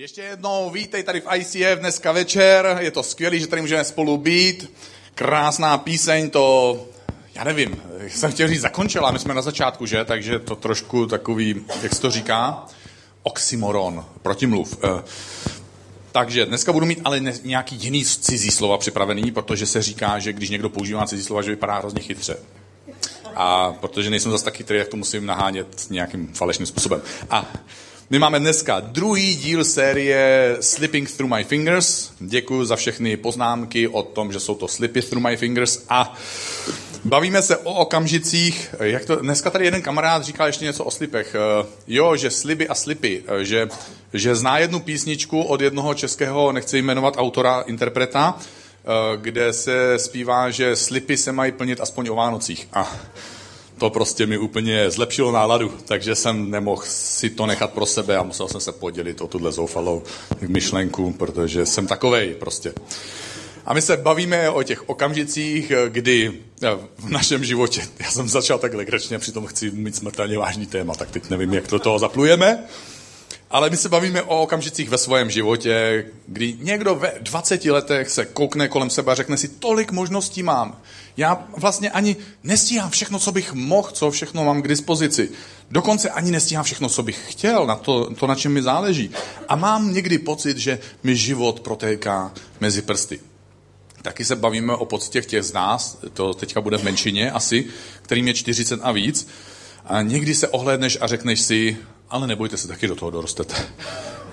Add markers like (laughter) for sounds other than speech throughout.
Ještě jednou vítej tady v ICF dneska večer. Je to skvělé, že tady můžeme spolu být. Krásná píseň, to, já nevím, jsem chtěl říct zakončila, my jsme na začátku, že? Takže to trošku takový, jak se to říká, oxymoron, protimluv. Eh, takže dneska budu mít ale nějaký jiný cizí slova připravený, protože se říká, že když někdo používá cizí slova, že vypadá hrozně chytře. A protože nejsem zase tak chytrý, tak to musím nahánět nějakým falešným způsobem. A my máme dneska druhý díl série Slipping Through My Fingers. Děkuji za všechny poznámky o tom, že jsou to Slipy Through My Fingers. A bavíme se o okamžicích. Jak to, dneska tady jeden kamarád říkal ještě něco o slipech. Eh, jo, že sliby a slipy. Eh, že, že zná jednu písničku od jednoho českého, nechci jmenovat autora, interpreta, eh, kde se zpívá, že slipy se mají plnit aspoň o Vánocích. A to prostě mi úplně zlepšilo náladu, takže jsem nemohl si to nechat pro sebe a musel jsem se podělit o tuhle zoufalou myšlenku, protože jsem takovej prostě. A my se bavíme o těch okamžicích, kdy eh, v našem životě, (laughs) já jsem začal tak legračně, přitom chci mít smrtelně vážný téma, tak teď nevím, jak do toho zaplujeme, ale my se bavíme o okamžicích ve svém životě, kdy někdo ve 20 letech se koukne kolem sebe a řekne si, tolik možností mám. Já vlastně ani nestíhám všechno, co bych mohl, co všechno mám k dispozici. Dokonce ani nestíhám všechno, co bych chtěl, na to, to na čem mi záleží. A mám někdy pocit, že mi život protéká mezi prsty. Taky se bavíme o pocitech těch z nás, to teďka bude v menšině asi, kterým je 40 a víc. A někdy se ohlédneš a řekneš si, ale nebojte se, taky do toho dorostete.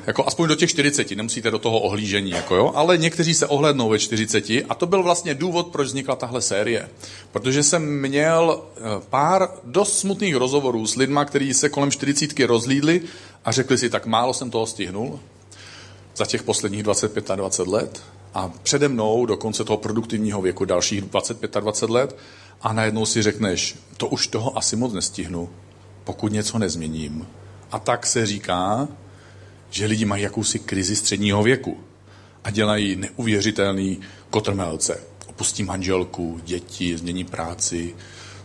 Jako aspoň do těch 40, nemusíte do toho ohlížení, jako jo, ale někteří se ohlednou ve 40 a to byl vlastně důvod, proč vznikla tahle série. Protože jsem měl eh, pár dost smutných rozhovorů s lidma, kteří se kolem 40 rozlídli a řekli si, tak málo jsem toho stihnul za těch posledních 25 a 20 let a přede mnou do konce toho produktivního věku dalších 25 a 20 let a najednou si řekneš, to už toho asi moc nestihnu, pokud něco nezměním. A tak se říká, že lidi mají jakousi krizi středního věku a dělají neuvěřitelný kotrmelce. Opustí manželku, děti, změní práci,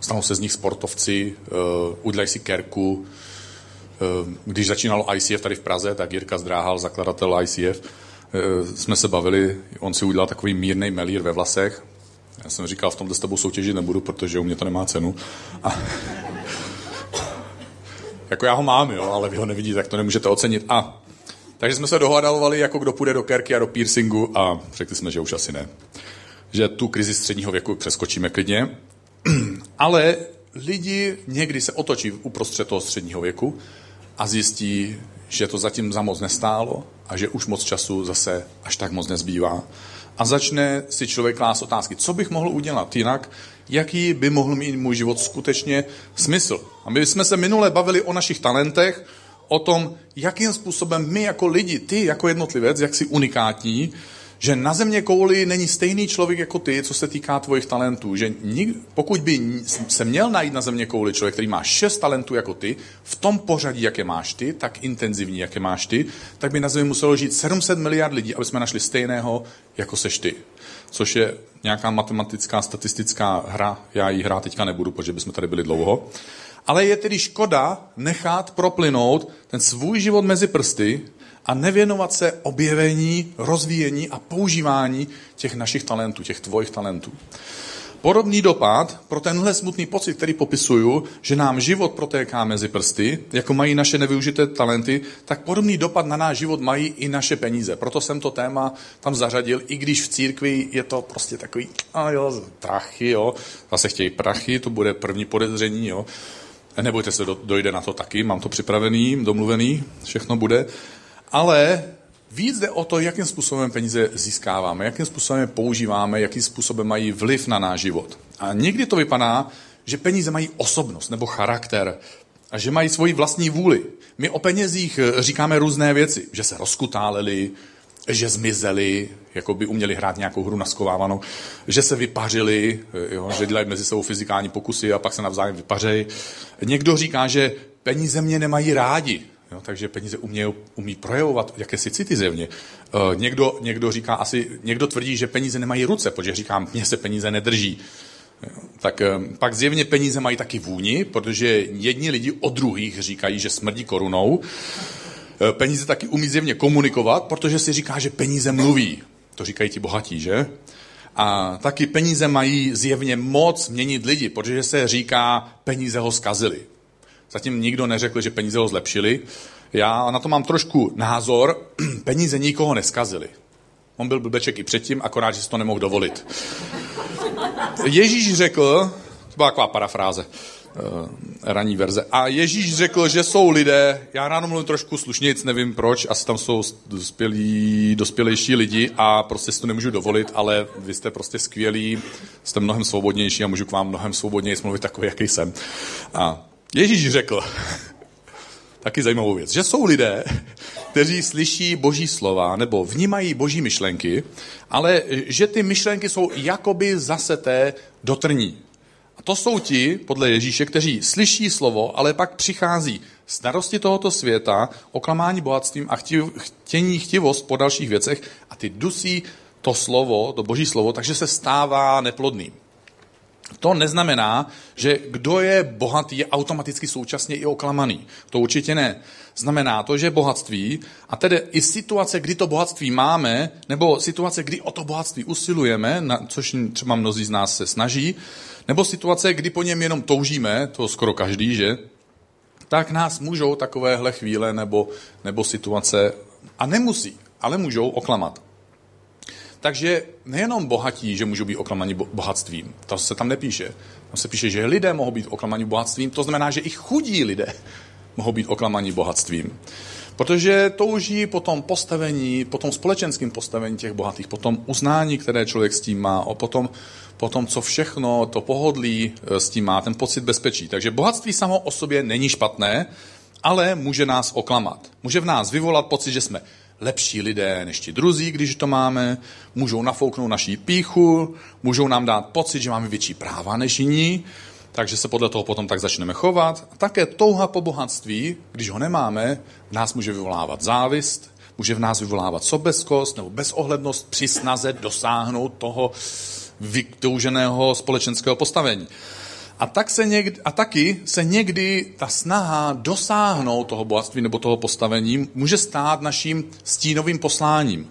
stanou se z nich sportovci, uh, udělají si kerku. Uh, když začínalo ICF tady v Praze, tak Jirka Zdráhal, zakladatel ICF, uh, eh, jsme se bavili, on si udělal takový mírný melír ve vlasech. Já jsem říkal, v tomhle s tebou soutěžit nebudu, protože u mě to nemá cenu. A (laughs) jako já ho mám, jo, ale vy ho nevidíte, tak to nemůžete ocenit. A takže jsme se dohadovali, jako kdo půjde do kerky a do piercingu a řekli jsme, že už asi ne. Že tu krizi středního věku přeskočíme klidně. (clears throat) Ale lidi někdy se otočí uprostřed toho středního věku a zjistí, že to zatím za moc nestálo a že už moc času zase až tak moc nezbývá. A začne si člověk klást otázky, co bych mohl udělat jinak, jaký by mohl mít můj život skutečně smysl. A my jsme se minule bavili o našich talentech, o tom, jakým způsobem my jako lidi, ty jako jednotlivec, jak si unikátní, že na země kouli není stejný člověk jako ty, co se týká tvojich talentů. Že nik, pokud by se měl najít na země kouli člověk, který má šest talentů jako ty, v tom pořadí, jaké máš ty, tak intenzivní, jaké máš ty, tak by na zemi muselo žít 700 miliard lidí, aby jsme našli stejného, jako seš ty. Což je nějaká matematická, statistická hra. Já ji hrát teďka nebudu, protože bychom tady byli dlouho. Ale je tedy škoda nechat proplynout ten svůj život mezi prsty a nevěnovat se objevení, rozvíjení a používání těch našich talentů, těch tvojich talentů. Podobný dopad pro tenhle smutný pocit, který popisuju, že nám život protéká mezi prsty, jako mají naše nevyužité talenty, tak podobný dopad na náš život mají i naše peníze. Proto jsem to téma tam zařadil, i když v církvi je to prostě takový, a jo, prachy, jo, zase chtějí prachy, to bude první podezření, jo. Nebojte se, dojde na to taky, mám to připravený, domluvený, všechno bude. Ale víc jde o to, jakým způsobem peníze získáváme, jakým způsobem je používáme, jakým způsobem mají vliv na náš život. A někdy to vypadá, že peníze mají osobnost nebo charakter a že mají svoji vlastní vůli. My o penězích eh, říkáme různé věci, že se rozkutáleli, že zmizeli, jako by uměli hrát nějakou hru naskovávanou, že se vypařili, jo, že dělají mezi sebou fyzikální pokusy a pak se navzájem vypařejí. Někdo říká, že peníze mě nemají rádi, jo, takže peníze umějí, umí projevovat jakési city zevně. E, někdo, někdo říká asi, někdo tvrdí, že peníze nemají ruce, protože říkám, mně se peníze nedrží. Tak e, pak zjevně peníze mají taky vůni, protože jedni lidi o druhých říkají, že smrdí korunou. Eh, peníze taky umí zjevně komunikovat, protože si říká, že peníze mluví. To říkají ti bohatí, že? A taky peníze mají zjevně moc měnit lidi, protože se říká, peníze ho zkazili. Zatím nikdo neřekl, že peníze ho zlepšili. Já na to mám trošku názor, (clears throat) peníze nikoho neskazili. On byl blbeček i předtím, akorát, že si to nemohl dovolit. Ježíš řekl, to byla taková parafráze, ranní verze. A Ježíš řekl, že jsou lidé, já ráno mluvím trošku slušnic, nevím proč, asi tam jsou dospělí, dospělejší lidi a prostě si to nemůžu dovolit, ale vy jste prostě skvělí, jste mnohem svobodnější a můžu k vám mnohem svobodněji mluvit takový, jaký jsem. A Ježíš řekl, (laughs) taky zajímavou věc, že jsou lidé, (laughs) kteří slyší boží slova nebo vnímají boží myšlenky, ale že ty myšlenky jsou jakoby zaseté do trní. A to jsou ti, podle Ježíše, kteří slyší slovo, ale pak přichází starosti tohoto světa, oklamání bohatstvím a chtění chtivost po dalších věcech a ty dusí to slovo, to boží slovo, takže se stává neplodným. To neznamená, že kdo je bohatý, je automaticky současně i oklamaný. To určitě ne. Znamená to, že bohatství, a tedy i situace, kdy to bohatství máme, nebo situace, kdy o to bohatství usilujeme, na, což třeba mnozí z nás se snaží, nebo situace, kdy po něm jenom toužíme, to skoro každý, že? Tak nás můžou takovéhle chvíle nebo, nebo situace, a nemusí, ale můžou oklamat. Takže nejenom bohatí, že můžou být oklamaní bohatstvím, to se tam nepíše. Tam se píše, že lidé mohou být oklamaní bohatstvím, to znamená, že i chudí lidé (laughs) mohou být oklamaní bohatstvím. Protože touží po tom postavení, po tom společenském postavení těch bohatých, po tom uznání, které člověk s tím má, o potom, po tom, co všechno, to pohodlí e, s tím má, ten pocit bezpečí. Takže bohatství samo o sobě není špatné, ale může nás oklamat. Může v nás vyvolat pocit, že jsme lepší lidé než ti druzí, když to máme, můžou nafouknout naší píchu, můžou nám dát pocit, že máme větší práva než jiní, takže se podle toho potom tak začneme chovat. A také touha po bohatství, když ho nemáme, v nás může vyvolávat závist, může v nás vyvolávat sobeskost nebo bezohlednost při snaze dosáhnout toho vytouženého společenského postavení. A, tak se někdy, a taky se někdy ta snaha dosáhnout toho bohatství nebo toho postavení může stát naším stínovým posláním,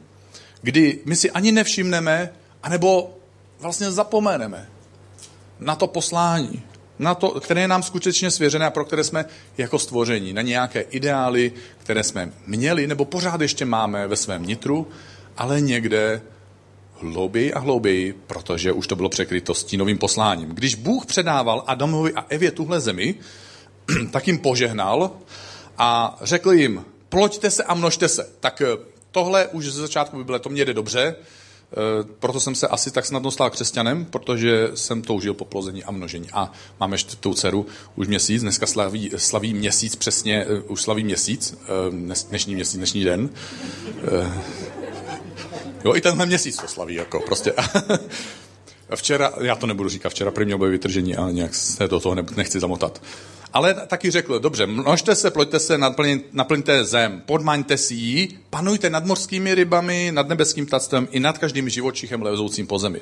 kdy my si ani nevšimneme, anebo vlastně zapomeneme na to poslání, na to, které je nám skutečně svěřené a pro které jsme jako stvoření, na nějaké ideály, které jsme měli nebo pořád ještě máme ve svém nitru, ale někde hlouběji a hlouběji, protože už to bylo překryto stínovým posláním. Když Bůh předával Adamovi a Evě tuhle zemi, (clears throat) tak jim požehnal a řekl jim, ploďte se a množte se. Tak eh, tohle už ze začátku by bylo, to mě jde dobře, eh, proto jsem se asi tak snadno stal křesťanem, protože jsem toužil po plození a množení. A máme čtvrtou dceru už měsíc, dneska slaví, slaví měsíc přesně, eh, už slaví měsíc, dnešní měsíc, dnešní den. Jo, i tenhle měsíc to slaví, jako prostě. (laughs) včera, já to nebudu říkat, včera první oboje vytržení a nějak se do toho nechci zamotat. Ale taky řekl, dobře, množte se, ploďte se, naplň, naplňte zem, podmaňte si ji, panujte nad mořskými rybami, nad nebeským ptactvem i nad každým živočichem lezoucím po zemi.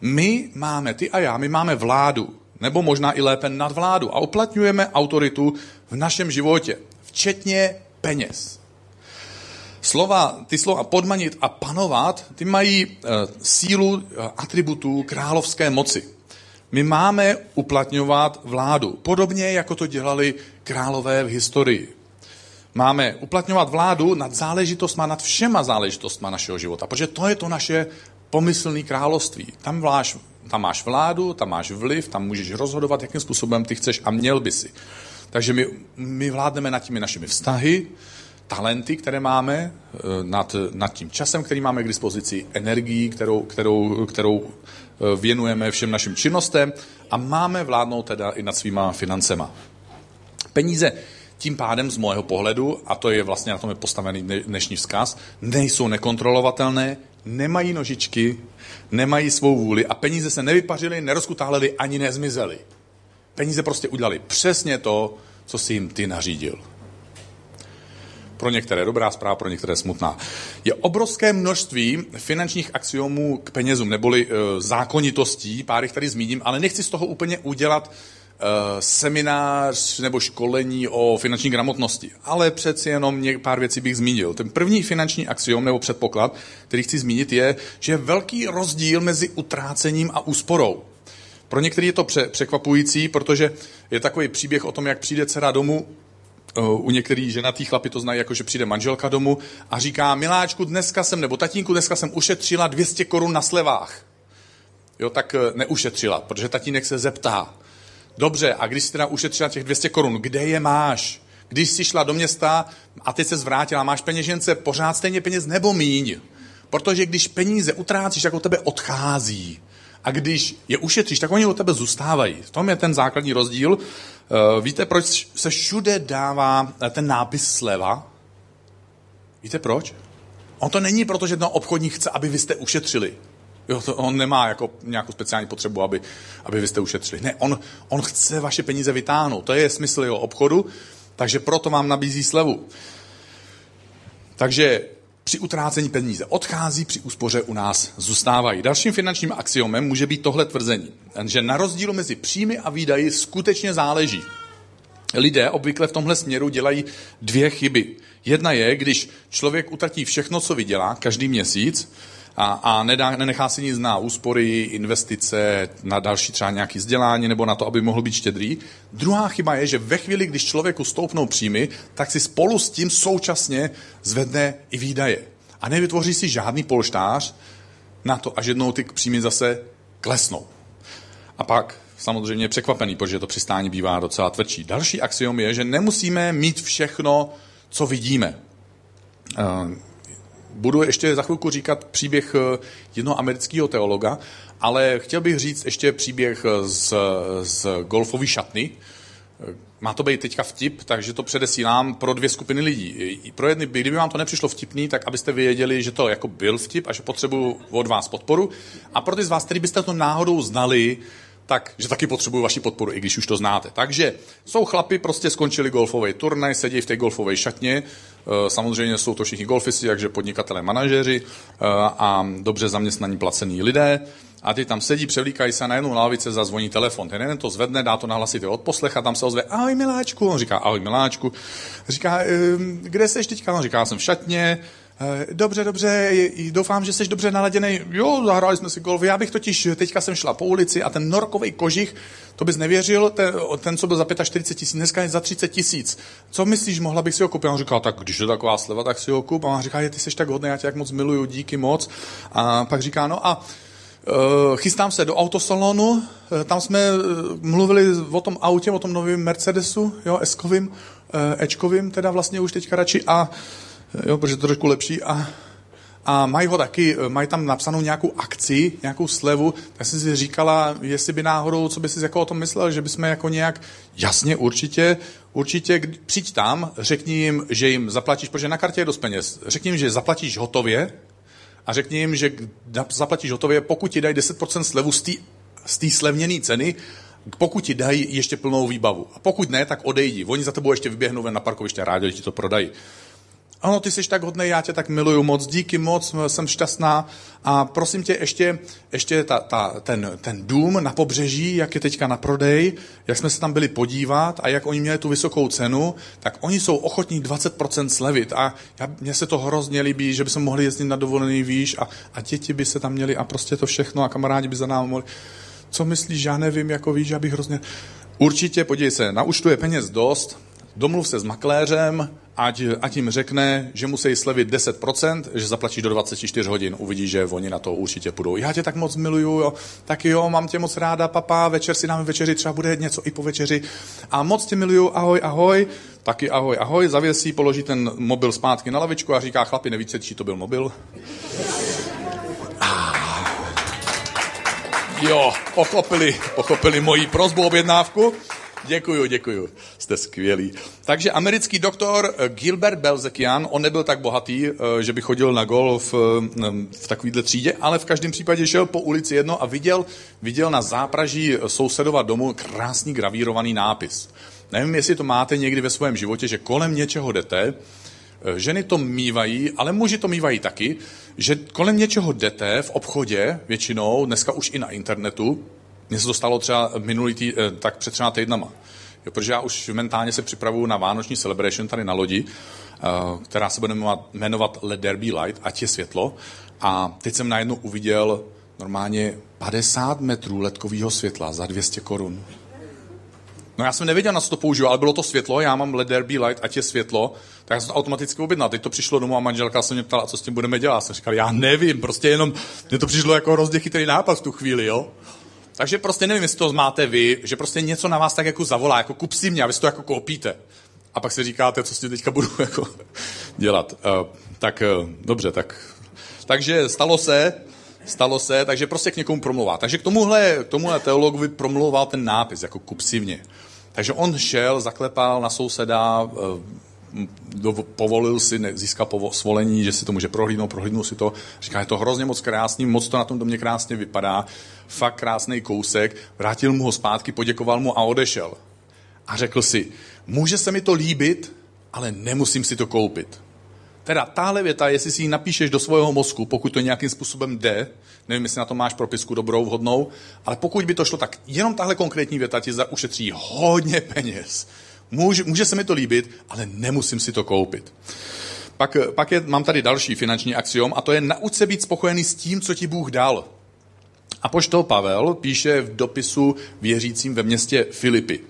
My máme, ty a já, my máme vládu, nebo možná i lépe nadvládu a uplatňujeme autoritu v našem životě, včetně peněz. Slova, ty slova podmanit a panovat, ty mají e, sílu e, atributů královské moci. My máme uplatňovat vládu, podobně jako to dělali králové v historii. Máme uplatňovat vládu nad záležitostma, nad všema záležitostma našeho života, protože to je to naše pomyslné království. Tam, vláš, tam máš vládu, tam máš vliv, tam můžeš rozhodovat, jakým způsobem ty chceš a měl by si. Takže my, my vládneme nad těmi našimi vztahy, talenty, které máme, eh, nad, nad tím časem, který máme k dispozici, energií, kterou, kterou, kterou eh, věnujeme všem našim činnostem a máme vládnout teda i nad svýma financema. Peníze tím pádem z mého pohledu, a to je vlastně na tom je postavený dnešní vzkaz, nejsou nekontrolovatelné, nemají nožičky, nemají svou vůli a peníze se nevypařily, nerozkutálely ani nezmizely. Peníze prostě udělali přesně to, co si jim ty nařídil. Pro některé dobrá zpráva, pro některé smutná. Je obrovské množství finančních axiomů k penězům, neboli e, zákonitostí, pár jich tady zmíním, ale nechci z toho úplně udělat seminář nebo školení o finanční gramotnosti. Ale přeci jenom pár věcí bych zmínil. Ten první finanční axiom nebo předpoklad, který chci zmínit, je, že je velký rozdíl mezi utrácením a úsporou. Pro některý je to překvapující, protože je takový příběh o tom, jak přijde dcera domů u některých ženatých chlapy to znají jako, že přijde manželka domů a říká, miláčku, dneska jsem, nebo tatínku, dneska jsem ušetřila 200 korun na slevách. Jo, tak neušetřila, protože tatínek se zeptá, Dobře, a když jsi teda ušetřila těch 200 korun, kde je máš? Když jsi šla do města a teď se zvrátila, máš peněžence pořád stejně peněz nebo míň? Protože když peníze utrácíš, tak od tebe odchází. A když je ušetříš, tak oni od tebe zůstávají. V tom je ten základní rozdíl. Eh, víte, proč se všude dává ten nápis sleva? Víte proč? On to není proto, že ten obchodník chce, aby vy jste ušetřili. Jo, to on nemá jako nějakou speciální potřebu, aby, aby vy jste ušetřili. Ne, on, on chce vaše peníze vytáhnout. To je smysl jeho obchodu, takže proto vám nabízí slevu. Takže při utrácení peníze odchází, při úspoře u nás zůstávají. Dalším finančním axiomem může být tohle tvrzení, že na rozdílu mezi příjmy a výdaji skutečně záleží. Lidé obvykle v tomhle směru dělají dvě chyby. Jedna je, když člověk utratí všechno, co vydělá, každý měsíc, a, a nedá, nenechá si nic na úspory, investice, na další třeba nějaký vzdělání nebo na to, aby mohl být štědrý. Druhá chyba je, že ve chvíli, když člověku stoupnou příjmy, tak si spolu s tím současně zvedne i výdaje. A nevytvoří si žádný polštář na to, až jednou ty příjmy zase klesnou. A pak samozřejmě překvapený, protože to přistání bývá docela tvrdší. Další axiom je, že nemusíme mít všechno, co vidíme. Budu ještě za chvilku říkat příběh eh, jednoho amerického teologa, ale chtěl bych říct ještě příběh eh, z, z golfové šatny. Eh, má to být teďka vtip, takže to předesílám pro dvě skupiny lidí. Pro jedny, kdyby vám to nepřišlo vtipný, tak abyste věděli, že to jako byl vtip a že potřebuju od vás podporu. A pro ty z vás, kteří byste to náhodou znali, tak, že taky potřebuju vaši podporu, i když už to znáte. Takže jsou chlapi, prostě skončili golfový turnaj, sedí v té golfové šatně, e, samozřejmě jsou to všichni golfisti, takže podnikatelé, manažeři e, a dobře zaměstnaní placení lidé. A ty tam sedí, převlíkají se na jednu lavice, zazvoní telefon. Ten jeden to zvedne, dá to na hlasitý odposlech a tam se ozve, ahoj miláčku. On říká, ahoj miláčku. Říká, kde jsi teďka? On říká, jsem v šatně, Eh, dobře, dobře, doufám, že jsi dobře naladěný. Jo, zahráli jsme si golf. Já bych totiž, teďka jsem šla po ulici a ten norkový kožich, to bys nevěřil, ten, ten co byl za 45 tisíc, dneska je za 30 tisíc. Co myslíš, mohla bych si ho koupit? A on říkal, tak když je taková sleva, tak si ho kup. A on říká, ty jsi tak hodný, já tě jak moc miluju, díky moc. A pak říká, no a Uh, chystám se do autosalonu, tam jsme mluvili o tom autě, o tom novém Mercedesu, jo, S-kovým, uh, Ečkovým, teda vlastně už teďka radši a jo, protože to trošku lepší a, a mají ho taky, mají tam napsanou nějakou akci, nějakou slevu, tak jsem si říkala, jestli by náhodou, co by si jako o tom myslel, že bychom jako nějak, jasně, určitě, určitě, přijď tam, řekni jim, že jim zaplatíš, protože na kartě je dost peněz, řekni jim, že zaplatíš hotově a řekni jim, že zaplatíš hotově, pokud ti dají 10% slevu z té slevněné ceny, pokud ti dají ještě plnou výbavu. A pokud ne, tak odejdi. Oni za tebou ještě vyběhnou na parkoviště, rádi ti to prodají ano, ty jsi tak hodný, já tě tak miluju moc, díky moc, jsem šťastná. A prosím tě ještě, ještě ta, ta, ten, ten dům na pobřeží, jak je teďka na prodej, jak jsme se tam byli podívat a jak oni měli tu vysokou cenu, tak oni jsou ochotní 20% slevit. A já, mně se to hrozně líbí, že by se mohli jezdit na dovolený výš a, a děti by se tam měli a prostě to všechno a kamarádi by za námi mohli. Co myslíš, já nevím, jako víš, já bych hrozně... Určitě, podívej se, na účtu je peněz dost, domluv se s makléřem, ať, ať jim řekne, že musí slevit 10%, že zaplatíš do 24 hodin. Uvidí, že oni na to určitě půjdou. Já tě tak moc miluju, jo. tak jo, mám tě moc ráda, papa, večer si dáme večeři, třeba bude něco i po večeři. A moc tě miluju, ahoj, ahoj. Taky ahoj, ahoj, zavěsí, položí ten mobil zpátky na lavičku a říká, chlapi, nevíte, či to byl mobil? Jo, pochopili, pochopili moji prozbu objednávku. Děkuju, děkuju. Jste skvělý. Takže americký doktor eh, Gilbert Belzekian, on nebyl tak bohatý, eh, že by chodil na golf eh, v takovýhle třídě, ale v každém případě šel po ulici jedno a viděl, viděl na zápraží sousedova domu krásný gravírovaný nápis. Nevím, jestli to máte někdy ve svém životě, že kolem něčeho jdete, ženy to mývají, ale muži to mývají taky, že kolem něčeho jdete v obchodě, většinou, dneska už i na internetu, Mně se to stalo třeba minulý tý, eh, tak před třema týdnama. Jo, protože já už mentálně se připravuju na vánoční celebration tady na lodi, eh, která se bude jmenovat Let There Be Light, ať je světlo. A teď jsem najednou uviděl normálně 50 metrů letkového světla za 200 korun. No já jsem nevěděl, na co to použiju, ale bylo to světlo, já mám LED Derby Light, ať je světlo, tak já jsem to automaticky objednal. Teď to přišlo domů a manželka se mě ptala, co s tím budeme dělat. Já jsem říkal, já nevím, prostě jenom, mně to přišlo jako hrozně chytrý nápad v tu chvíli, jo. Takže prostě nevím, jestli to máte vy, že prostě něco na vás tak jako zavolá, jako kup si mě a vy si to jako koupíte. A pak si říkáte, co s tím teďka budu (laughs) jako dělat. Uh, tak uh, dobře, tak. Takže stalo se, stalo se, takže prostě k někomu promluvá. Takže k tomuhle, k tomuhle teologovi promluval ten nápis, jako kup si mě. Takže on šel, zaklepal na souseda, eh, povolil si, získal svolení, že si to může prohlídnout, prohlídnul si to. Říká, je to hrozně moc krásný, moc to na tom domě krásně vypadá, fakt krásný kousek. Vrátil mu ho zpátky, poděkoval mu a odešel. A řekl si, může se mi to líbit, ale nemusím si to koupit. Teda tahle věta, jestli si ji napíšeš do svého mozku, pokud to nějakým způsobem jde, nevím, jestli na to máš propisku dobrou, vhodnou, ale pokud by to šlo, tak jenom tahle konkrétní věta ti ušetří hodně peněz. Může, může se mi to líbit, ale nemusím si to koupit. Pak, pak je, mám tady další finanční axiom a to je nauč se být spokojený s tím, co ti Bůh dal. A poštol Pavel píše v dopisu věřícím ve městě Filipy.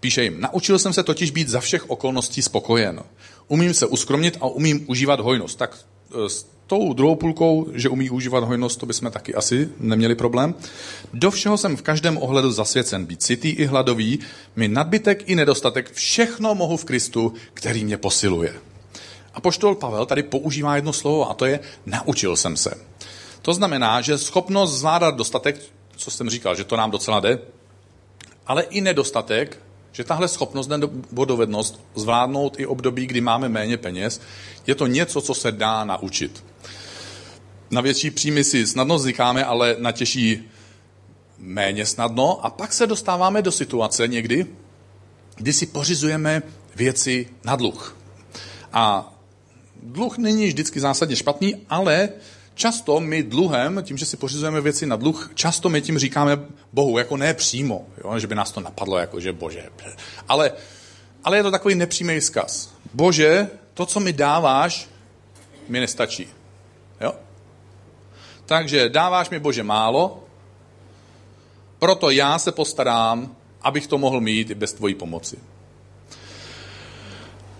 Píše jim, naučil jsem se totiž být za všech okolností spokojen. Umím se uskromnit a umím užívat hojnost. Tak e, s tou druhou půlkou, že umí užívat hojnost, to bychom taky asi neměli problém. Do všeho jsem v každém ohledu zasvěcen. Být citý i hladový, mi nadbytek i nedostatek, všechno mohu v Kristu, který mě posiluje. A poštol Pavel tady používá jedno slovo a to je naučil jsem se. To znamená, že schopnost zvládat dostatek, co jsem říkal, že to nám docela jde, ale i nedostatek že tahle schopnost nebo dovednost zvládnout i období, kdy máme méně peněz, je to něco, co se dá naučit. Na větší příjmy si snadno zvykáme, ale na těžší méně snadno. A pak se dostáváme do situace někdy, kdy si pořizujeme věci na dluh. A dluh není vždycky zásadně špatný, ale často my dluhem, tím, že si pořizujeme věci na dluh, často my tím říkáme Bohu, jako ne přímo, jo? že by nás to napadlo, jako že bože. Ale, ale je to takový nepřímý vzkaz. Bože, to, co mi dáváš, mi nestačí. Jo? Takže dáváš mi, Bože, málo, proto já se postarám, abych to mohl mít i bez tvojí pomoci.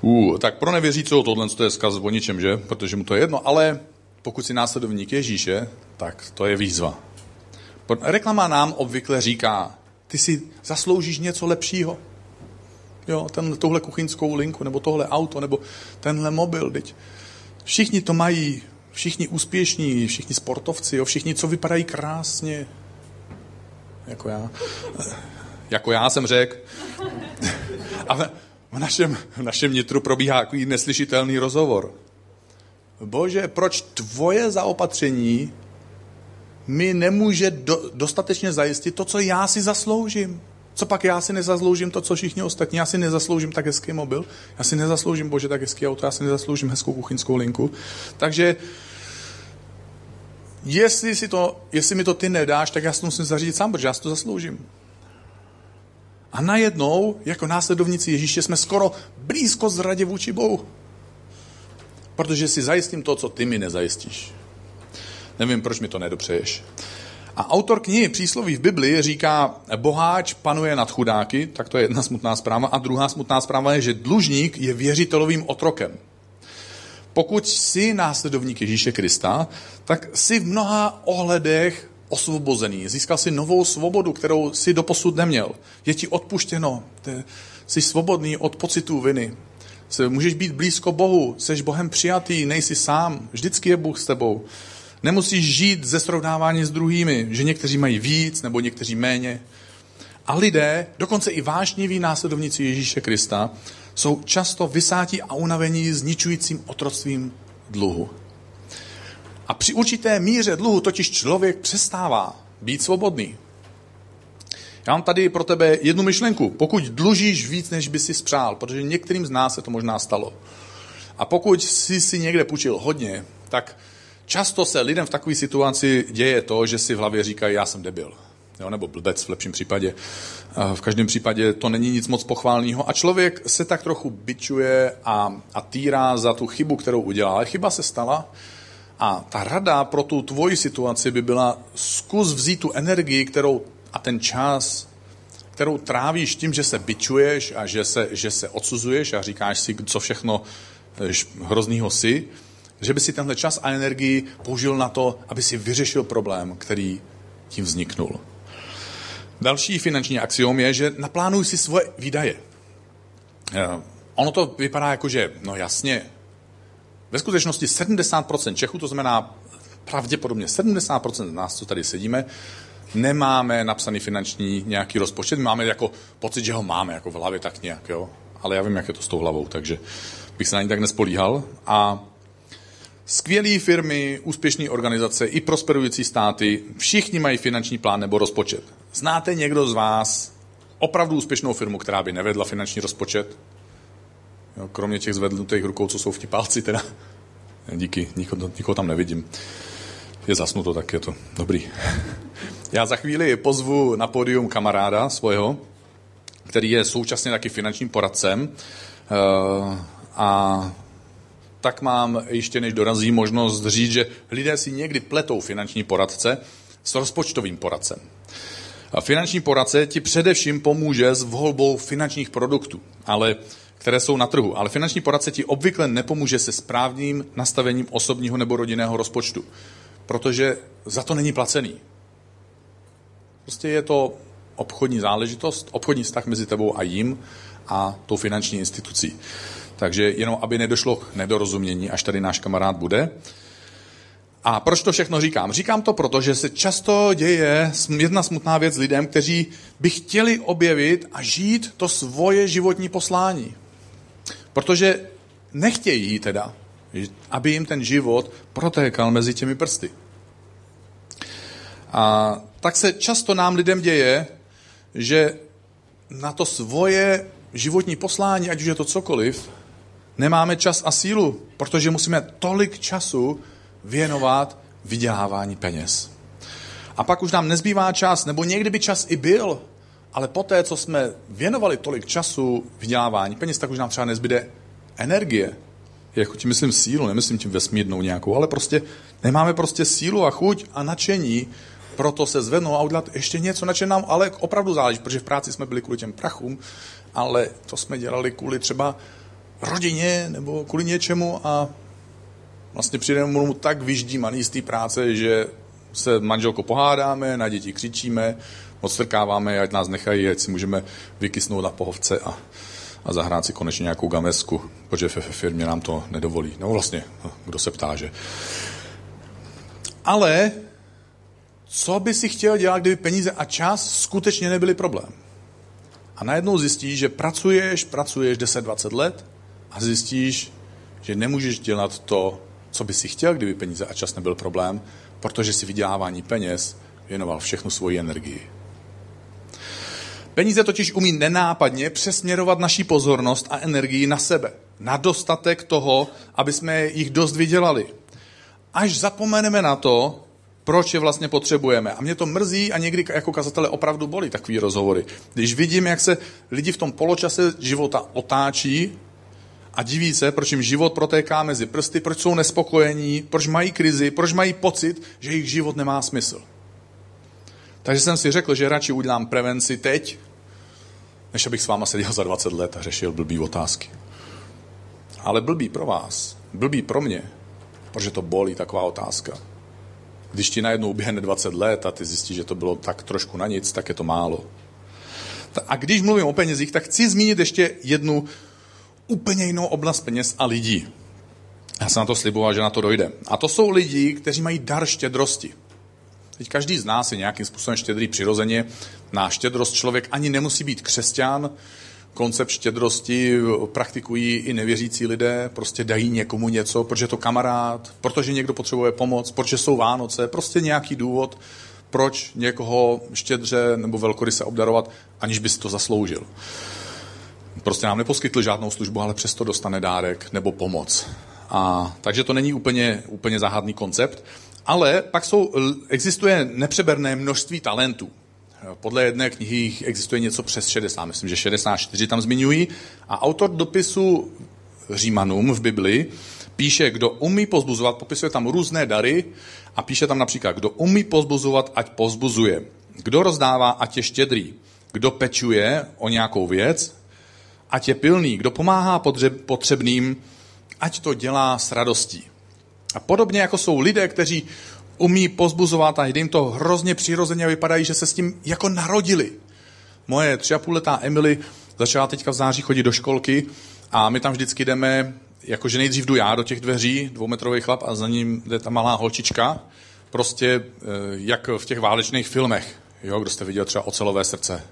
Uh, tak pro nevěřícího tohle to je zkaz o ničem, že? Protože mu to je jedno, ale pokud si následovník Ježíše, tak to je výzva. Reklama nám obvykle říká, ty si zasloužíš něco lepšího. Jo, ten, tohle kuchyňskou linku, nebo tohle auto, nebo tenhle mobil, teď. Všichni to mají, všichni úspěšní, všichni sportovci, jo, všichni, co vypadají krásně. Jako já. Jako já jsem řekl. (laughs) A v, v, našem, v našem nitru probíhá takový neslyšitelný rozhovor. Bože, proč tvoje zaopatření mi nemůže do, dostatečně zajistit to, co já si zasloužím? Co pak já si nezasloužím to, co všichni ostatní? Já si nezasloužím tak hezký mobil, já si nezasloužím, bože, tak hezký auto, já si nezasloužím hezkou kuchyňskou linku. Takže jestli, si to, jestli mi to ty nedáš, tak já si to musím zařídit sám, protože já si to zasloužím. A najednou, jako následovníci Ježíše, jsme skoro blízko zradě vůči Bohu. Protože si zajistím to, co ty mi nezajistíš. Nevím, proč mi to nedopřeješ. A autor knihy Přísloví v Biblii říká, boháč panuje nad chudáky, tak to je jedna smutná zpráva. A druhá smutná zpráva je, že dlužník je věřitelovým otrokem. Pokud jsi následovník Ježíše Krista, tak jsi v mnoha ohledech osvobozený. Získal si novou svobodu, kterou si doposud neměl. Je ti odpuštěno. Jsi svobodný od pocitů viny. Můžeš být blízko Bohu, jsi Bohem přijatý, nejsi sám, vždycky je Bůh s tebou. Nemusíš žít ze srovnávání s druhými, že někteří mají víc nebo někteří méně. A lidé, dokonce i vážniví následovníci Ježíše Krista, jsou často vysátí a unavení zničujícím otroctvím dluhu. A při určité míře dluhu totiž člověk přestává být svobodný. Já mám tady pro tebe jednu myšlenku. Pokud dlužíš víc, než by si spřál, protože některým z nás se to možná stalo. A pokud jsi si někde půjčil hodně, tak často se lidem v takové situaci děje to, že si v hlavě říkají, já jsem debil. jo, nebo blbec v lepším případě. V každém případě to není nic moc pochválného a člověk se tak trochu bičuje a, a týrá za tu chybu, kterou udělal. Ale chyba se stala a ta rada pro tu tvoji situaci by byla zkus vzít tu energii, kterou a ten čas, kterou trávíš tím, že se bičuješ a že se, že se odsuzuješ a říkáš si, co všechno eh, hroznýho si, že by si tenhle čas a energii použil na to, aby si vyřešil problém, který tím vzniknul. Další finanční axiom je, že naplánuj si svoje výdaje. Eh, ono to vypadá jako, že no jasně, ve skutečnosti 70% Čechů, to znamená pravděpodobně 70% z nás, co tady sedíme, nemáme napsaný finanční nějaký rozpočet. Máme jako pocit, že ho máme jako v hlavě tak nějak, jo. Ale já vím, jak je to s tou hlavou, takže bych se na ní tak nespolíhal. A skvělé firmy, úspěšné organizace i prosperující státy, všichni mají finanční plán nebo rozpočet. Znáte někdo z vás opravdu úspěšnou firmu, která by nevedla finanční rozpočet? Jo, kromě těch zvednutých rukou, co jsou v palci teda. Díky, nikoho, nikoho tam nevidím. Je zasnuto, tak je to dobrý. Já za chvíli pozvu na pódium kamaráda svého, který je současně taky finančním poradcem. Eh, a tak mám ještě než dorazí možnost říct, že lidé si někdy pletou finanční poradce s rozpočtovým poradcem. A finanční poradce ti především pomůže s volbou finančních produktů, ale které jsou na trhu. Ale finanční poradce ti obvykle nepomůže se správným nastavením osobního nebo rodinného rozpočtu, protože za to není placený. Prostě je to obchodní záležitost, obchodní vztah mezi tebou a jim a tou finanční institucí. Takže jenom, aby nedošlo k nedorozumění, až tady náš kamarád bude. A proč to všechno říkám? Říkám to proto, že se často děje jedna smutná věc lidem, kteří by chtěli objevit a žít to svoje životní poslání. Protože nechtějí teda, aby jim ten život protékal mezi těmi prsty. A tak se často nám lidem děje, že na to svoje životní poslání, ať už je to cokoliv, nemáme čas a sílu, protože musíme tolik času věnovat vydělávání peněz. A pak už nám nezbývá čas, nebo někdy by čas i byl, ale poté, co jsme věnovali tolik času vydělávání peněz, tak už nám třeba nezbyde energie. Jako tím myslím sílu, nemyslím tím vesmírnou nějakou, ale prostě nemáme prostě sílu a chuť a nadšení proto se zvednout a udělat ještě něco, na čem nám ale opravdu záleží, protože v práci jsme byli kvůli těm prachům, ale to jsme dělali kvůli třeba rodině nebo kvůli něčemu a vlastně přijdeme mu tak vyždímaný z té práce, že se manželko pohádáme, na děti křičíme, odstrkáváme, ať nás nechají, ať si můžeme vykysnout na pohovce a, a zahrát si konečně nějakou gamesku, protože ve firmě nám to nedovolí. No vlastně, kdo se ptá, že. Ale co by si chtěl dělat, kdyby peníze a čas skutečně nebyly problém? A najednou zjistíš, že pracuješ, pracuješ 10-20 let a zjistíš, že nemůžeš dělat to, co by si chtěl, kdyby peníze a čas nebyl problém, protože si vydělávání peněz věnoval všechnu svoji energii. Peníze totiž umí nenápadně přesměrovat naší pozornost a energii na sebe. Na dostatek toho, aby jsme jich dost vydělali. Až zapomeneme na to, proč je vlastně potřebujeme. A mě to mrzí a někdy jako kazatele opravdu bolí takový rozhovory. Když vidím, jak se lidi v tom poločase života otáčí a diví se, proč jim život protéká mezi prsty, proč jsou nespokojení, proč mají krizi, proč mají pocit, že jejich život nemá smysl. Takže jsem si řekl, že radši udělám prevenci teď, než abych s váma seděl za 20 let a řešil blbý otázky. Ale blbý pro vás, blbý pro mě, protože to bolí taková otázka. Když ti najednou uběhne 20 let a ty zjistíš, že to bylo tak trošku na nic, tak je to málo. A když mluvím o penězích, tak chci zmínit ještě jednu úplně jinou oblast peněz a lidí. Já jsem na to sliboval, že na to dojde. A to jsou lidi, kteří mají dar štědrosti. Teď každý z nás je nějakým způsobem štědrý přirozeně. Na štědrost člověk ani nemusí být křesťan, koncept štědrosti praktikují i nevěřící lidé, prostě dají někomu něco, protože to kamarád, protože někdo potřebuje pomoc, protože jsou Vánoce, prostě nějaký důvod, proč někoho štědře nebo velkoryse obdarovat, aniž by si to zasloužil. Prostě nám neposkytl žádnou službu, ale přesto dostane dárek nebo pomoc. A, takže to není úplně, úplně záhadný koncept. Ale pak jsou, existuje nepřeberné množství talentů. podle jedné knihy existuje něco přes 60, myslím, že 64 tam zmiňují. A autor dopisu Římanům v Bibli píše, kdo umí pozbuzovat, popisuje tam různé dary a píše tam například, kdo umí pozbuzovat, ať pozbuzuje. Kdo rozdává, ať je štědrý. Kdo pečuje o nějakou věc, ať je pilný. Kdo pomáhá potřebným, ať to dělá s radostí. A podobně jako jsou lidé, kteří umí pozbuzovat a jde to hrozně přirozeně vypadají, že se s tím jako narodili. Moje tři a půl letá Emily začala teďka v září chodit do školky a my tam vždycky jdeme, jakože nejdřív jdu já do těch dveří, dvoumetrový chlap a za ním jde ta malá holčička, prostě eh, jak v těch válečných filmech. Jo, kdo jste viděl třeba Ocelové srdce?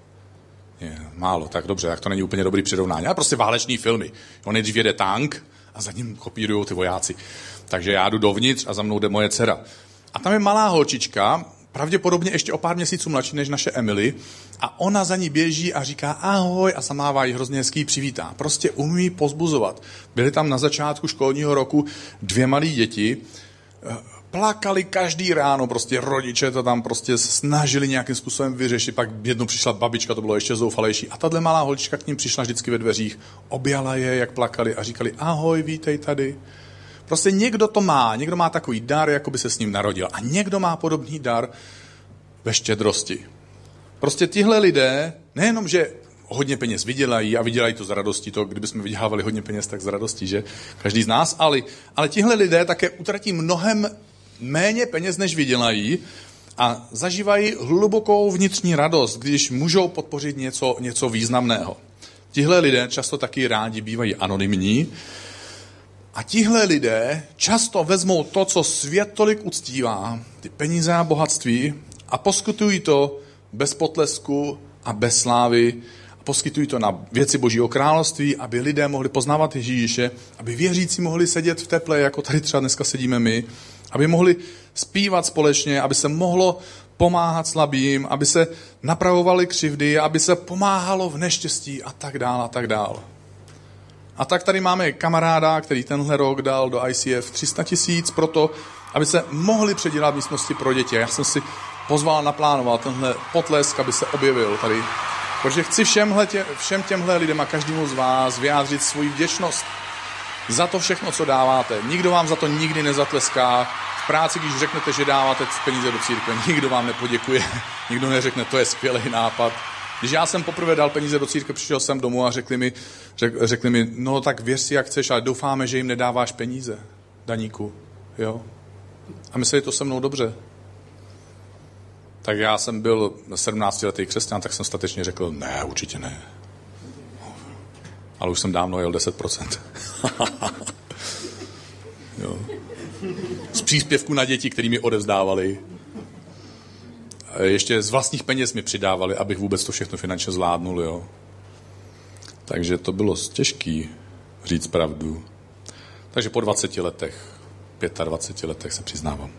Je, málo, tak dobře, tak to není úplně dobrý přirovnání, ale prostě váleční filmy. On nejdřív jede tank a za ním kopírují ty vojáci. Takže já jdu dovnitř a za mnou jde moje dcera. A tam je malá holčička, pravděpodobně ještě o pár měsíců mladší než naše Emily, a ona za ní běží a říká ahoj a samává jí hrozně hezký přivítá. Prostě umí pozbuzovat. Byly tam na začátku školního roku dvě malé děti, plakali každý ráno, prostě rodiče to tam prostě snažili nějakým způsobem vyřešit, pak jednou přišla babička, to bylo ještě zoufalejší a tahle malá holčička k ním přišla vždycky ve dveřích, objala je, jak plakali a říkali ahoj, vítej tady. Prostě někdo to má, někdo má takový dar, jako by se s ním narodil. A někdo má podobný dar ve štědrosti. Prostě tihle lidé, nejenom, že hodně peněz vydělají a vydělají to z radosti, to kdybychom vydělávali hodně peněz, tak z radosti, že každý z nás, ale, ale tihle lidé také utratí mnohem méně peněz, než vydělají a zažívají hlubokou vnitřní radost, když můžou podpořit něco, něco významného. Tihle lidé často taky rádi bývají anonymní, a tihle lidé často vezmou to, co svět tolik uctívá, ty peníze a bohatství, a poskytují to bez potlesku a bez slávy. A poskytují to na věci Božího království, aby lidé mohli poznávat Ježíše, aby věřící mohli sedět v teple, jako tady třeba dneska sedíme my, aby mohli zpívat společně, aby se mohlo pomáhat slabým, aby se napravovaly křivdy, aby se pomáhalo v neštěstí a tak dál a tak dál. A tak tady máme kamaráda, který tenhle rok dal do ICF 300 tisíc pro to, aby se mohli předělat místnosti pro děti. Já jsem si pozval, naplánoval tenhle potlesk, aby se objevil tady. Protože chci všem, tě, všem těmhle lidem a každému z vás vyjádřit svoji vděčnost za to všechno, co dáváte. Nikdo vám za to nikdy nezatleská. V práci, když řeknete, že dáváte peníze do církve, (laughs) nikdo vám nepoděkuje. Nikdo neřekne, to je skvělý nápad. Když já jsem poprvé dal peníze do církve, přišel jsem domů a řekli mi, řek, řekli mi, no tak věř si, jak chceš, ale doufáme, že jim nedáváš peníze, daníku. Jo? A mysleli to se mnou dobře. Tak já jsem byl 17-letý křesťan, tak jsem statečně řekl, ne, určitě ne. Ale už jsem dávno jel 10%. (laughs) jo. Z příspěvku na děti, který mi odevzdávali ještě z vlastních peněz mi přidávali, abych vůbec to všechno finančně zvládnul, jo. Takže to bylo těžký říct pravdu. Takže po 20 letech, 25 letech se přiznávám.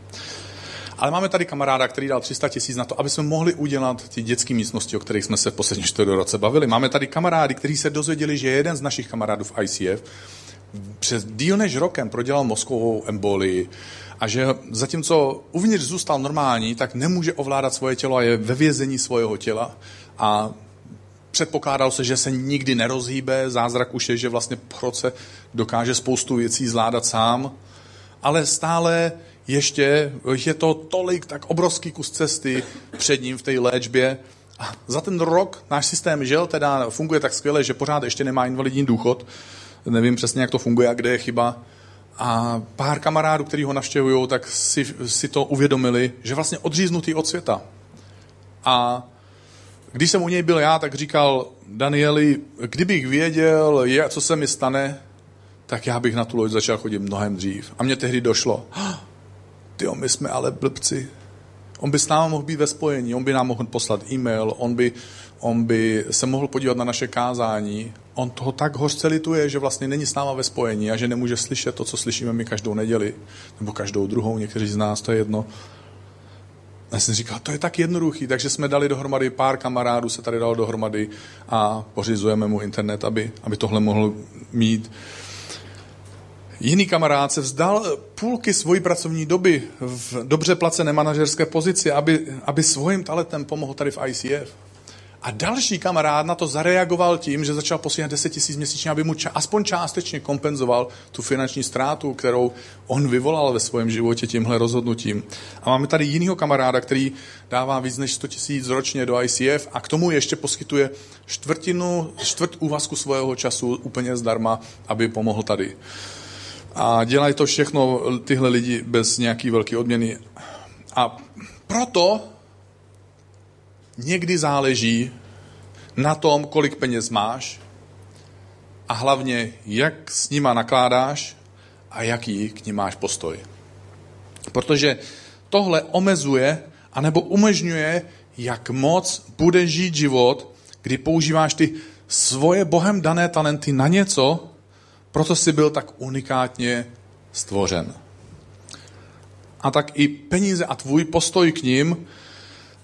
Ale máme tady kamaráda, který dal 300 tisíc na to, aby jsme mohli udělat ty dětské místnosti, o kterých jsme se v poslední čtyři roce bavili. Máme tady kamarády, kteří se dozvěděli, že jeden z našich kamarádů v ICF přes díl než rokem prodělal mozkovou embolii, a že zatímco uvnitř zůstal normální, tak nemůže ovládat svoje tělo a je ve vězení svého těla a předpokládal se, že se nikdy nerozhýbe, zázrak už je, že vlastně po roce dokáže spoustu věcí zvládat sám, ale stále ještě je to tolik, tak obrovský kus cesty před ním v té léčbě. A za ten rok náš systém žil, teda funguje tak skvěle, že pořád ještě nemá invalidní důchod. Nevím přesně, jak to funguje a kde je chyba. A pár kamarádů, kteří ho navštěvují, tak si, si to uvědomili, že vlastně odříznutý od světa. A když jsem u něj byl já, tak říkal Danieli, kdybych věděl, je, co se mi stane, tak já bych na tu loď začal chodit mnohem dřív. A mě tehdy došlo, ty my jsme ale blbci. On by s námi mohl být ve spojení, on by nám mohl poslat e-mail, on by, on by se mohl podívat na naše kázání. On toho tak hořce lituje, že vlastně není s náma ve spojení a že nemůže slyšet to, co slyšíme my každou neděli, nebo každou druhou, někteří z nás, to je jedno. Já jsem říkal, to je tak jednoduchý, takže jsme dali dohromady, pár kamarádů se tady dalo dohromady a pořizujeme mu internet, aby, aby tohle mohl mít. Jiný kamarád se vzdal půlky svojí pracovní doby v dobře placené manažerské pozici, aby, aby svým talentem pomohl tady v ICF. A další kamarád na to zareagoval tím, že začal posílat 10 tisíc měsíčně, aby mu ča- aspoň částečně kompenzoval tu finanční ztrátu, kterou on vyvolal ve svém životě tímhle rozhodnutím. A máme tady jinýho kamaráda, který dává víc než 100 tisíc ročně do ICF a k tomu ještě poskytuje čtvrtinu, čtvrt úvazku svého času úplně zdarma, aby pomohl tady. A dělají to všechno tyhle lidi bez nějaký velký odměny. A proto někdy záleží na tom, kolik peněz máš a hlavně, jak s nima nakládáš a jaký k ním máš postoj. Protože tohle omezuje anebo umožňuje, jak moc bude žít život, kdy používáš ty svoje Bohem dané talenty na něco, proto jsi byl tak unikátně stvořen. A tak i peníze a tvůj postoj k ním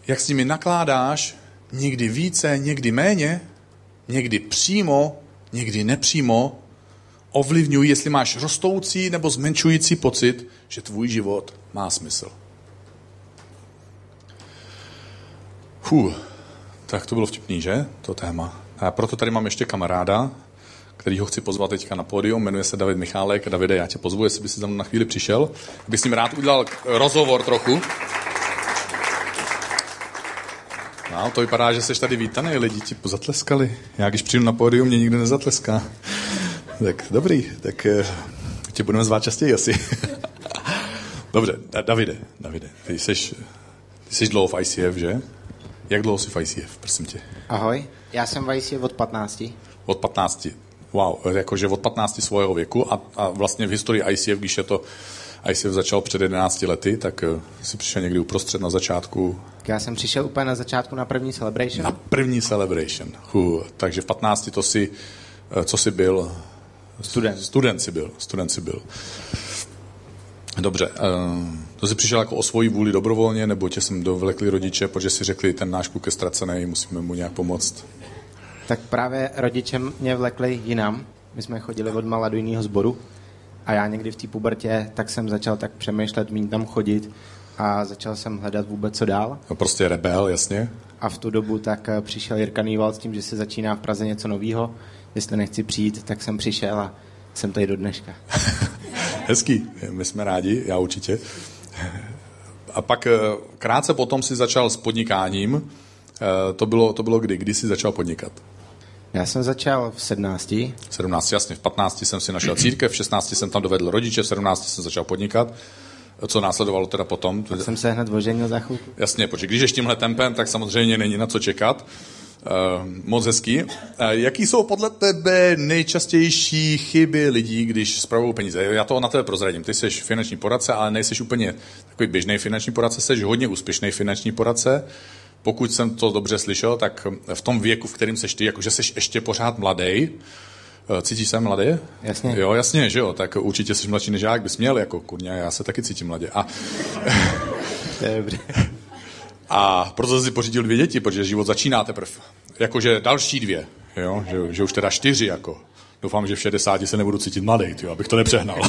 jak s nimi nakládáš, někdy více, někdy méně, někdy přímo, někdy nepřímo, ovlivňují, jestli máš rostoucí nebo zmenšující pocit, že tvůj život má smysl. Fuh, tak to bylo vtipný, že? To téma. A proto tady mám ještě kamaráda, který ho chci pozvat teďka na pódium, jmenuje se David Michálek. Davide, já tě pozvu, jestli by si za mnou na chvíli přišel, abych s ním rád udělal rozhovor trochu. No, to vypadá, že jsi tady vítaný, lidi ti zatleskali. Já když přijdu na pódium, mě nikdo nezatleská. Tak dobrý, tak eh, tě budeme zvát častěji asi. (laughs) Dobře, Davide, Davide, ty jsi, ty jsi dlouho v ICF, že? Jak dlouho jsi v ICF, prosím tě? Ahoj, já jsem v ICF od 15. Od 15. Wow, jakože od 15 svého věku a, a vlastně v historii ICF, když je to ICF začal před 11 lety, tak uh, si přišel někdy uprostřed na začátku. Já jsem přišel úplně na začátku na první celebration. Na první celebration. Uh, takže v 15 to si, uh, co jsi byl? Student. Student si byl. Student si byl. Dobře, uh, to jsi přišel jako o svoji vůli dobrovolně, nebo tě jsem dovlekli rodiče, protože si řekli, ten náš kluk je ztracený, musíme mu nějak pomoct? Tak právě rodiče mě vlekli jinam. My jsme chodili od mala do jiného sboru a já někdy v té pubertě tak jsem začal tak přemýšlet, mít tam chodit a začal jsem hledat vůbec co dál. No prostě rebel, jasně. A v tu dobu tak eh, přišel Jirka Nýval s tím, že se začíná v Praze něco nového. Jestli nechci přijít, tak jsem přišel a jsem tady do dneška. (laughs) Hezký, my jsme rádi, já určitě. A pak eh, krátce potom si začal s podnikáním. Eh, to bylo, to bylo kdy? Kdy jsi začal podnikat? Já jsem začal v 17. 17, jasně. V 15 jsem si našel církev, v 16 jsem tam dovedl rodiče, v 17 jsem začal podnikat. Co následovalo teda potom? Tak jsem se hned oženil za chvilku. Jasně, protože když ještě tímhle tempem, tak samozřejmě není na co čekat. Uh, moc hezký. Uh, jaký jsou podle tebe nejčastější chyby lidí, když spravují peníze? Já to na tebe prozradím. Ty jsi finanční poradce, ale nejsi úplně takový běžný finanční poradce, jsi hodně úspěšný finanční poradce. Pokud jsem to dobře slyšel, tak v tom věku, v kterém seš ty, jakože jsi ještě pořád mladý, Cítíš se mladý? Jasně. Jo, jasně, že jo, tak určitě jsi mladší než já, jak bys měl, jako kurně, já se taky cítím mladě. A, To je dobré. a proto si pořídil dvě děti, protože život začíná teprve. Jakože další dvě, jo, že, že už teda čtyři, jako. Doufám, že v 60 se nebudu cítit mladý, tyjo, abych to nepřehnal.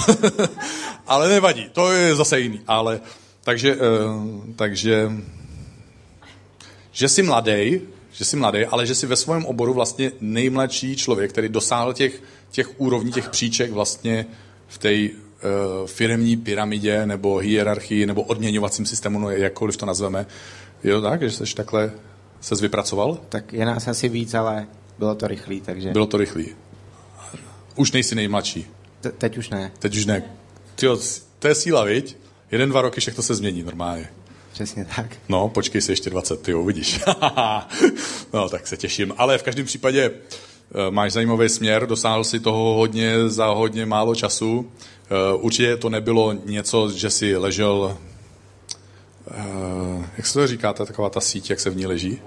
(laughs) Ale nevadí, to je zase jiný. Ale, takže, uh, takže, že jsi mladý, že jsi mladý, ale že jsi ve svém oboru vlastně nejmladší člověk, který dosáhl těch, těch úrovní, těch příček vlastně v té uh, firmní pyramidě nebo hierarchii nebo odměňovacím systému, no jakkoliv to nazveme. Jo tak, že jsi takhle ses vypracoval? Tak je nás asi víc, ale bylo to rychlý, takže... Bylo to rychlý. Už nejsi nejmladší. Te- teď už ne. Teď už ne. Tyjo, to je síla, viď? Jeden, dva roky všechno se změní normálně. Přesně tak. No, počkej si ještě 20, ty uvidíš. (laughs) no, tak se těším. Ale v každém případě eh, máš zajímavý směr, dosáhl si toho hodně za hodně málo času. Eh, Určitě to nebylo něco, že si ležel, eh, jak se to říká, ta taková ta síť, jak se v ní leží?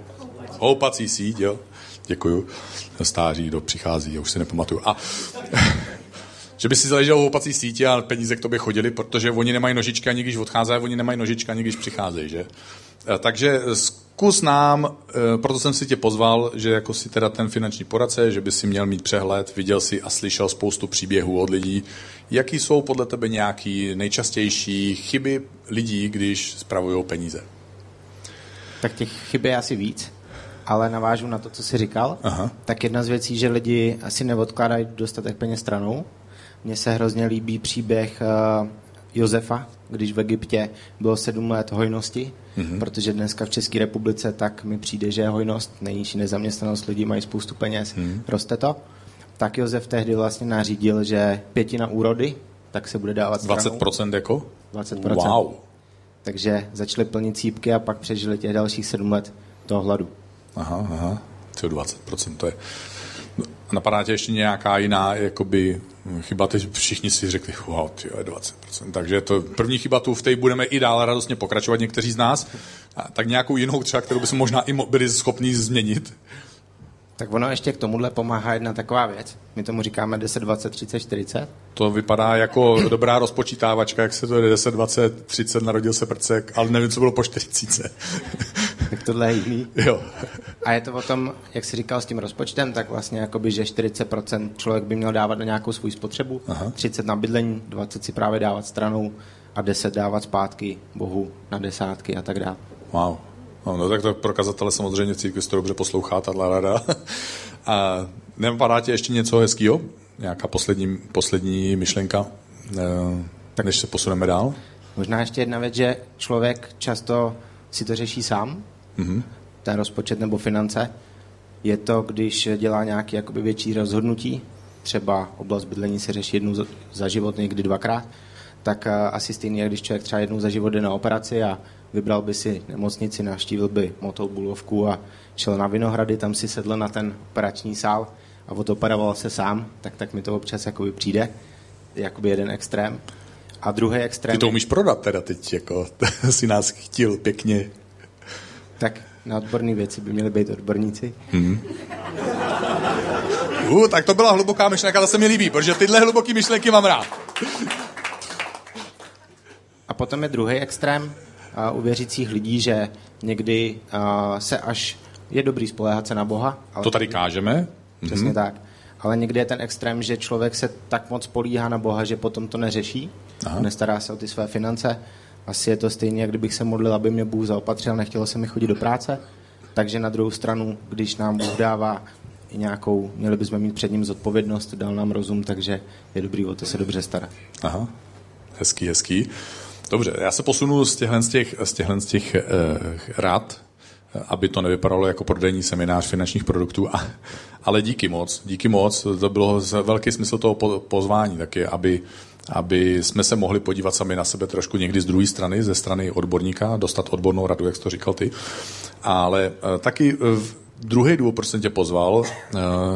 Houpací síť, jo. Děkuju. Stáří, do přichází, já už si nepamatuju. A že by si zaležel v houpací síti a peníze k tobě chodili, protože oni nemají nožičky ani když odcházejí, oni nemají nožičky ani když přicházejí, že? Takže zkus nám, eh, proto jsem si tě pozval, že jako si teda ten finanční poradce, že by si měl mít přehled, viděl si a slyšel spoustu příběhů od lidí. Jaký jsou podle tebe nějaký nejčastější chyby lidí, když spravují peníze? Tak těch chyb je asi víc, ale navážu na to, co jsi říkal. Aha. Tak jedna z věcí, že lidi asi neodkládají dostatek peněz stranou. Mně se hrozně líbí příběh uh, Josefa, když v Egyptě bylo sedm let hojnosti, mm-hmm. protože dneska v České republice tak mi přijde, že je hojnost, nejnižší nezaměstnanost, lidi mají spoustu peněz, mm-hmm. roste to. Tak Josef tehdy vlastně nařídil, že pětina úrody, tak se bude dávat stranou. 20% jako? 20%. Wow. Takže začali plnit cípky a pak přežili těch dalších sedm let toho hladu. Aha, aha. To 20%, to je... Napadá tě ještě nějaká jiná jakoby, chyba, teď všichni si řekli, wow, ty je 20%. Takže to první chyba tu v té budeme i dále radostně pokračovat někteří z nás. A tak nějakou jinou třeba, kterou bychom možná i byli schopni změnit. Tak ono ještě k tomuhle pomáhá jedna taková věc. My tomu říkáme 10, 20, 30, 40. To vypadá jako dobrá rozpočítávačka, jak se to je 10, 20, 30, narodil se prcek, ale nevím, co bylo po 40. tak tohle je jiný. Jo. A je to o tom, jak jsi říkal s tím rozpočtem, tak vlastně jakoby, že 40% člověk by měl dávat na nějakou svou spotřebu, Aha. 30 na bydlení, 20 si právě dávat stranou a 10 dávat zpátky Bohu na desátky a tak dále. Wow. No, no tak to pro kazatele samozřejmě v církvi to dobře poslouchá, tato rada. (laughs) A nepadá ti ještě něco hezkého? Nějaká poslední, poslední myšlenka, eh, tak než se posuneme dál? Možná ještě jedna věc, že člověk často si to řeší sám, mm-hmm. ten rozpočet nebo finance. Je to, když dělá nějaké jakoby větší rozhodnutí, třeba oblast bydlení se řeší jednou za život, někdy dvakrát, tak eh, asi stejně, když člověk třeba jednou za život jde na operaci a vybral by si nemocnici, navštívil by Motou Bulovku a šel na Vinohrady, tam si sedl na ten operační sál a odoperoval se sám, tak, tak mi to občas jakoby přijde, jakoby jeden extrém. A druhý extrém... Ty to umíš prodat teda teď, jako (laughs) si nás chtěl pěkně. Tak na odborné věci by měli být odborníci. Hmm. Uh, tak to byla hluboká myšlenka, to se mi líbí, protože tyhle hluboké myšlenky mám rád. A potom je druhý extrém, u věřících lidí, že někdy se až je dobrý spoléhat se na Boha. Ale to tady kážeme. Přesně mm-hmm. tak. Ale někdy je ten extrém, že člověk se tak moc políhá na Boha, že potom to neřeší, Aha. nestará se o ty své finance. Asi je to stejně, jak kdybych se modlil, aby mě Bůh zaopatřil, nechtělo se mi chodit do práce. Takže na druhou stranu, když nám Bůh dává nějakou, měli bychom mít před ním zodpovědnost, dal nám rozum, takže je dobrý o to se dobře starat. Aha, hezký, hezký. Dobře, já se posunu z těchhle z těch, z těchhle z těch uh, rad, aby to nevypadalo jako prodejní seminář finančních produktů, a, ale díky moc, díky moc, to bylo velký smysl toho pozvání taky, aby, aby jsme se mohli podívat sami na sebe trošku někdy z druhé strany, ze strany odborníka, dostat odbornou radu, jak jsi to říkal ty. Ale uh, taky uh, Druhý důvod, proč jsem tě pozval,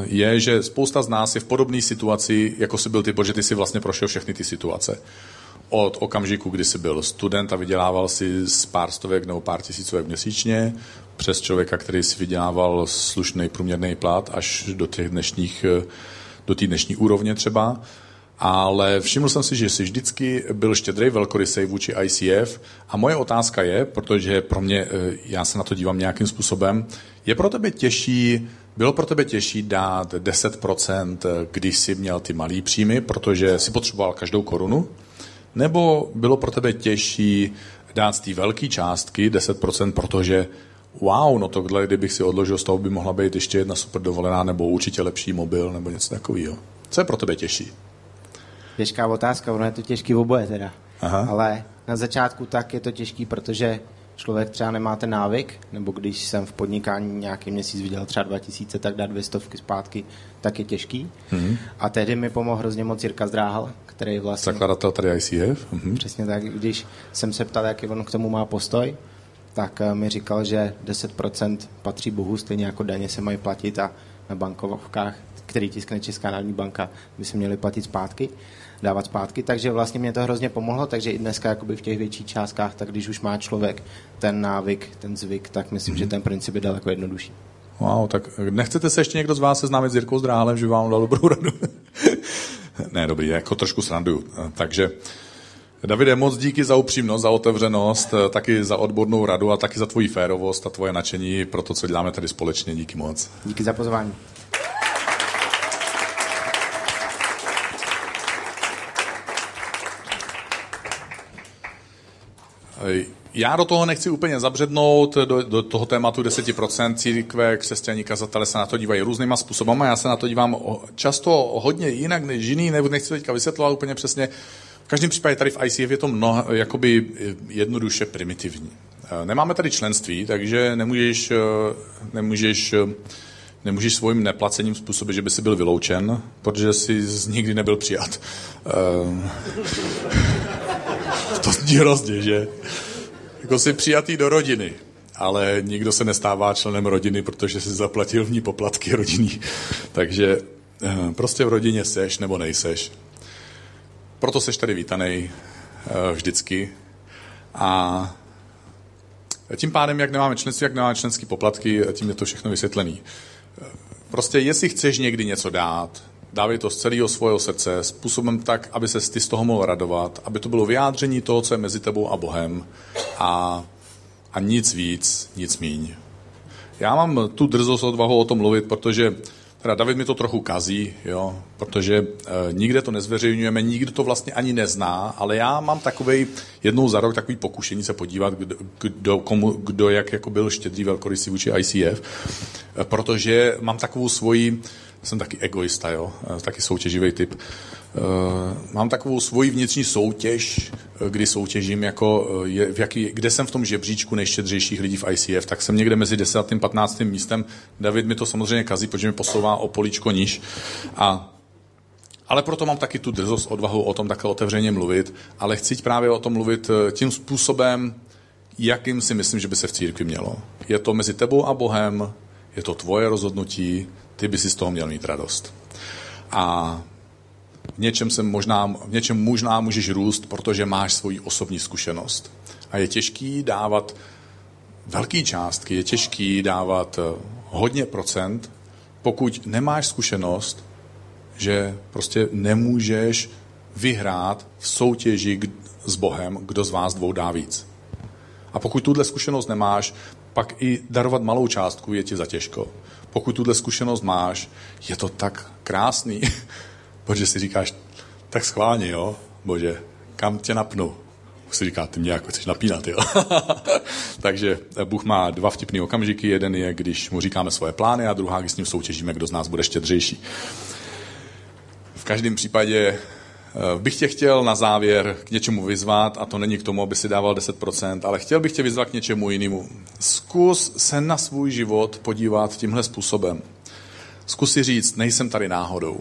je, že spousta z nás je v podobné situaci, jako jsi byl ty, protože ty si vlastně prošel všechny ty situace od okamžiku, kdy jsi byl student a vydělával si z pár stovek nebo pár tisícovek měsíčně, přes člověka, který si vydělával slušný průměrný plat až do těch dnešních, do té dnešní úrovně třeba. Ale všiml jsem si, že jsi vždycky byl štědrý, velkorysej vůči ICF a moje otázka je, protože pro mě, eh, já se na to dívám nějakým způsobem, je pro tebe těžší, bylo pro tebe těžší dát 10%, když jsi měl ty malý příjmy, protože si potřeboval každou korunu, nebo bylo pro tebe těžší dát z té velké částky 10%, protože wow, no tohle, kdybych si odložil z toho, by mohla být ještě jedna super dovolená, nebo určitě lepší mobil, nebo něco takového. Co je pro tebe těžší? Těžká otázka, ono je to těžký v oboje teda. Aha. Ale na začátku tak je to těžký, protože člověk třeba nemá ten návyk, nebo když jsem v podnikání nějaký měsíc viděl třeba 2000, tak dát dvě stovky zpátky, tak je těžký. Mm-hmm. A tehdy mi pomohl hrozně moc Jirka Zdráhal, který vlastně... Zakladatel tady ICF. Mm-hmm. Přesně tak, když jsem se ptal, jaký on k tomu má postoj, tak eh, mi říkal, že 10% patří Bohu, stejně jako daně se mají platit a na bankovkách, který tiskne Česká národní banka, by se měly platit zpátky dávat zpátky, takže vlastně mě to hrozně pomohlo, takže i dneska jakoby v těch větších částkách, tak když už má člověk ten návyk, ten zvyk, tak myslím, mm-hmm. že mhm. ten princip je daleko jednodušší. Wow, tak nechcete se ještě někdo z vás seznámit s Jirkou Zdráhalem, že vám dal dobrou radu? (laughs) ne, dobrý, jako trošku sranduju. Takže Davide, moc díky za upřímnost, za otevřenost, taky za odbornou radu a taky za tvoji férovost a tvoje nadšení pro to, co děláme tady společně. Díky moc. Díky za pozvání. Já do toho nechci úplně zabřednout, do, do toho tématu 10% církve, křesťaní, kazatele se na to dívají různýma způsoby. Já se na to dívám často hodně jinak než jiný, nebo nechci teďka vysvětlovat úplně přesně. V každém případě tady v ICF je to mnoho, jakoby jednoduše primitivní. Nemáme tady členství, takže nemůžeš, nemůžeš nemůžeš svým neplacením způsobit, že by si byl vyloučen, protože jsi nikdy nebyl přijat. Zní hrozně, že? Jako jsi přijatý do rodiny, ale nikdo se nestává členem rodiny, protože si zaplatil v ní poplatky rodinný. (laughs) Takže eh, prostě v rodině seš nebo nejseš. Proto seš tady vítaný eh, vždycky. A tím pádem, jak nemáme členství, jak nemáme členské poplatky, tím je to všechno vysvětlený. Prostě jestli chceš někdy něco dát, dávej to z celého svého srdce, způsobem tak, aby se ty z toho mohl radovat, aby to bylo vyjádření toho, co je mezi tebou a Bohem a, a nic víc, nic míň. Já mám tu drzost odvahu o tom mluvit, protože teda David mi to trochu kazí, jo, protože e, nikde to nezveřejňujeme, nikdo to vlastně ani nezná, ale já mám takový jednou za rok takový pokušení se podívat, kdo, kdo, komu, kdo jak jako byl štědrý velkorysý vůči ICF, e, protože mám takovou svoji jsem taky egoista, jo? taky soutěživý typ. Eh, mám takovou svoji vnitřní soutěž, eh, kdy soutěžím, jako eh, je, v jaký, kde jsem v tom žebříčku nejštědřejších lidí v ICF, tak jsem někde mezi 10. a 15. místem. David mi to samozřejmě kazí, protože mi posouvá o políčko níž. A ale proto mám taky tu drzost, odvahu o tom takhle otevřeně mluvit, ale chci právě o tom mluvit tím způsobem, jakým si myslím, že by se v církvi mělo. Je to mezi tebou a Bohem, je to tvoje rozhodnutí, ty by si z toho měl mít radost. A v něčem, se možná, v něčem možná můžeš růst, protože máš svoji osobní zkušenost. A je těžký dávat velké částky, je těžký dávat eh, hodně procent, pokud nemáš zkušenost, že prostě nemůžeš vyhrát v soutěži s Bohem, kdo z vás dvou dá víc. A pokud tuhle zkušenost nemáš, pak i darovat malou částku je ti za těžko pokud tuhle zkušenost máš, je to tak krásný, (laughs) protože si říkáš, tak schválně, jo, bože, kam tě napnu? Už si říká, ty mě jako chceš napínat, jo. (laughs) Takže Bůh má dva vtipné okamžiky. Jeden je, když mu říkáme svoje plány a druhá, když s ním soutěžíme, kdo z nás bude štědřejší. V každém případě Eh, bych tě chtěl na závěr k něčemu vyzvat, a to není k tomu, aby si dával 10%, ale chtěl bych tě vyzvat k něčemu jinému. Zkus se na svůj život podívat tímhle způsobem. Zkus si říct, nejsem tady náhodou.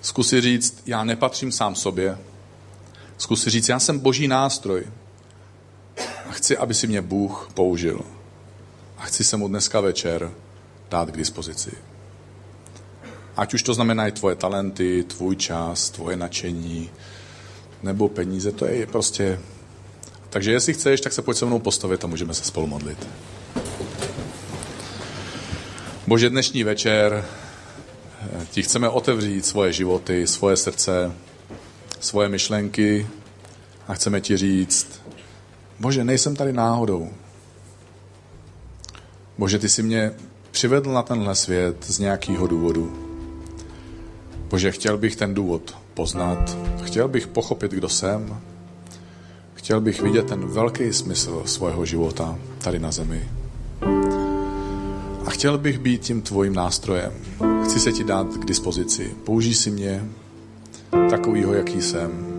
Zkus si říct, já nepatřím sám sobě. Zkus si říct, já jsem boží nástroj. A chci, aby si mě Bůh použil. A chci se mu dneska večer dát k dispozici. Ať už to znamená i tvoje talenty, tvůj čas, tvoje nadšení, nebo peníze, to je prostě... Takže jestli chceš, tak se pojď se mnou postavit a můžeme se spolu modlit. Bože, dnešní večer eh, ti chceme otevřít svoje životy, svoje srdce, svoje myšlenky a chceme ti říct, Bože, nejsem tady náhodou. Bože, ty jsi mě přivedl na tenhle svět z nějakého důvodu. Bože, chtěl bych ten důvod poznat, chtěl bych pochopit, kdo jsem, chtěl bych vidět ten velký smysl svého života tady na zemi. A chtěl bych být tím tvojím nástrojem. Chci se ti dát k dispozici. Použij si mě takovýho, jaký jsem.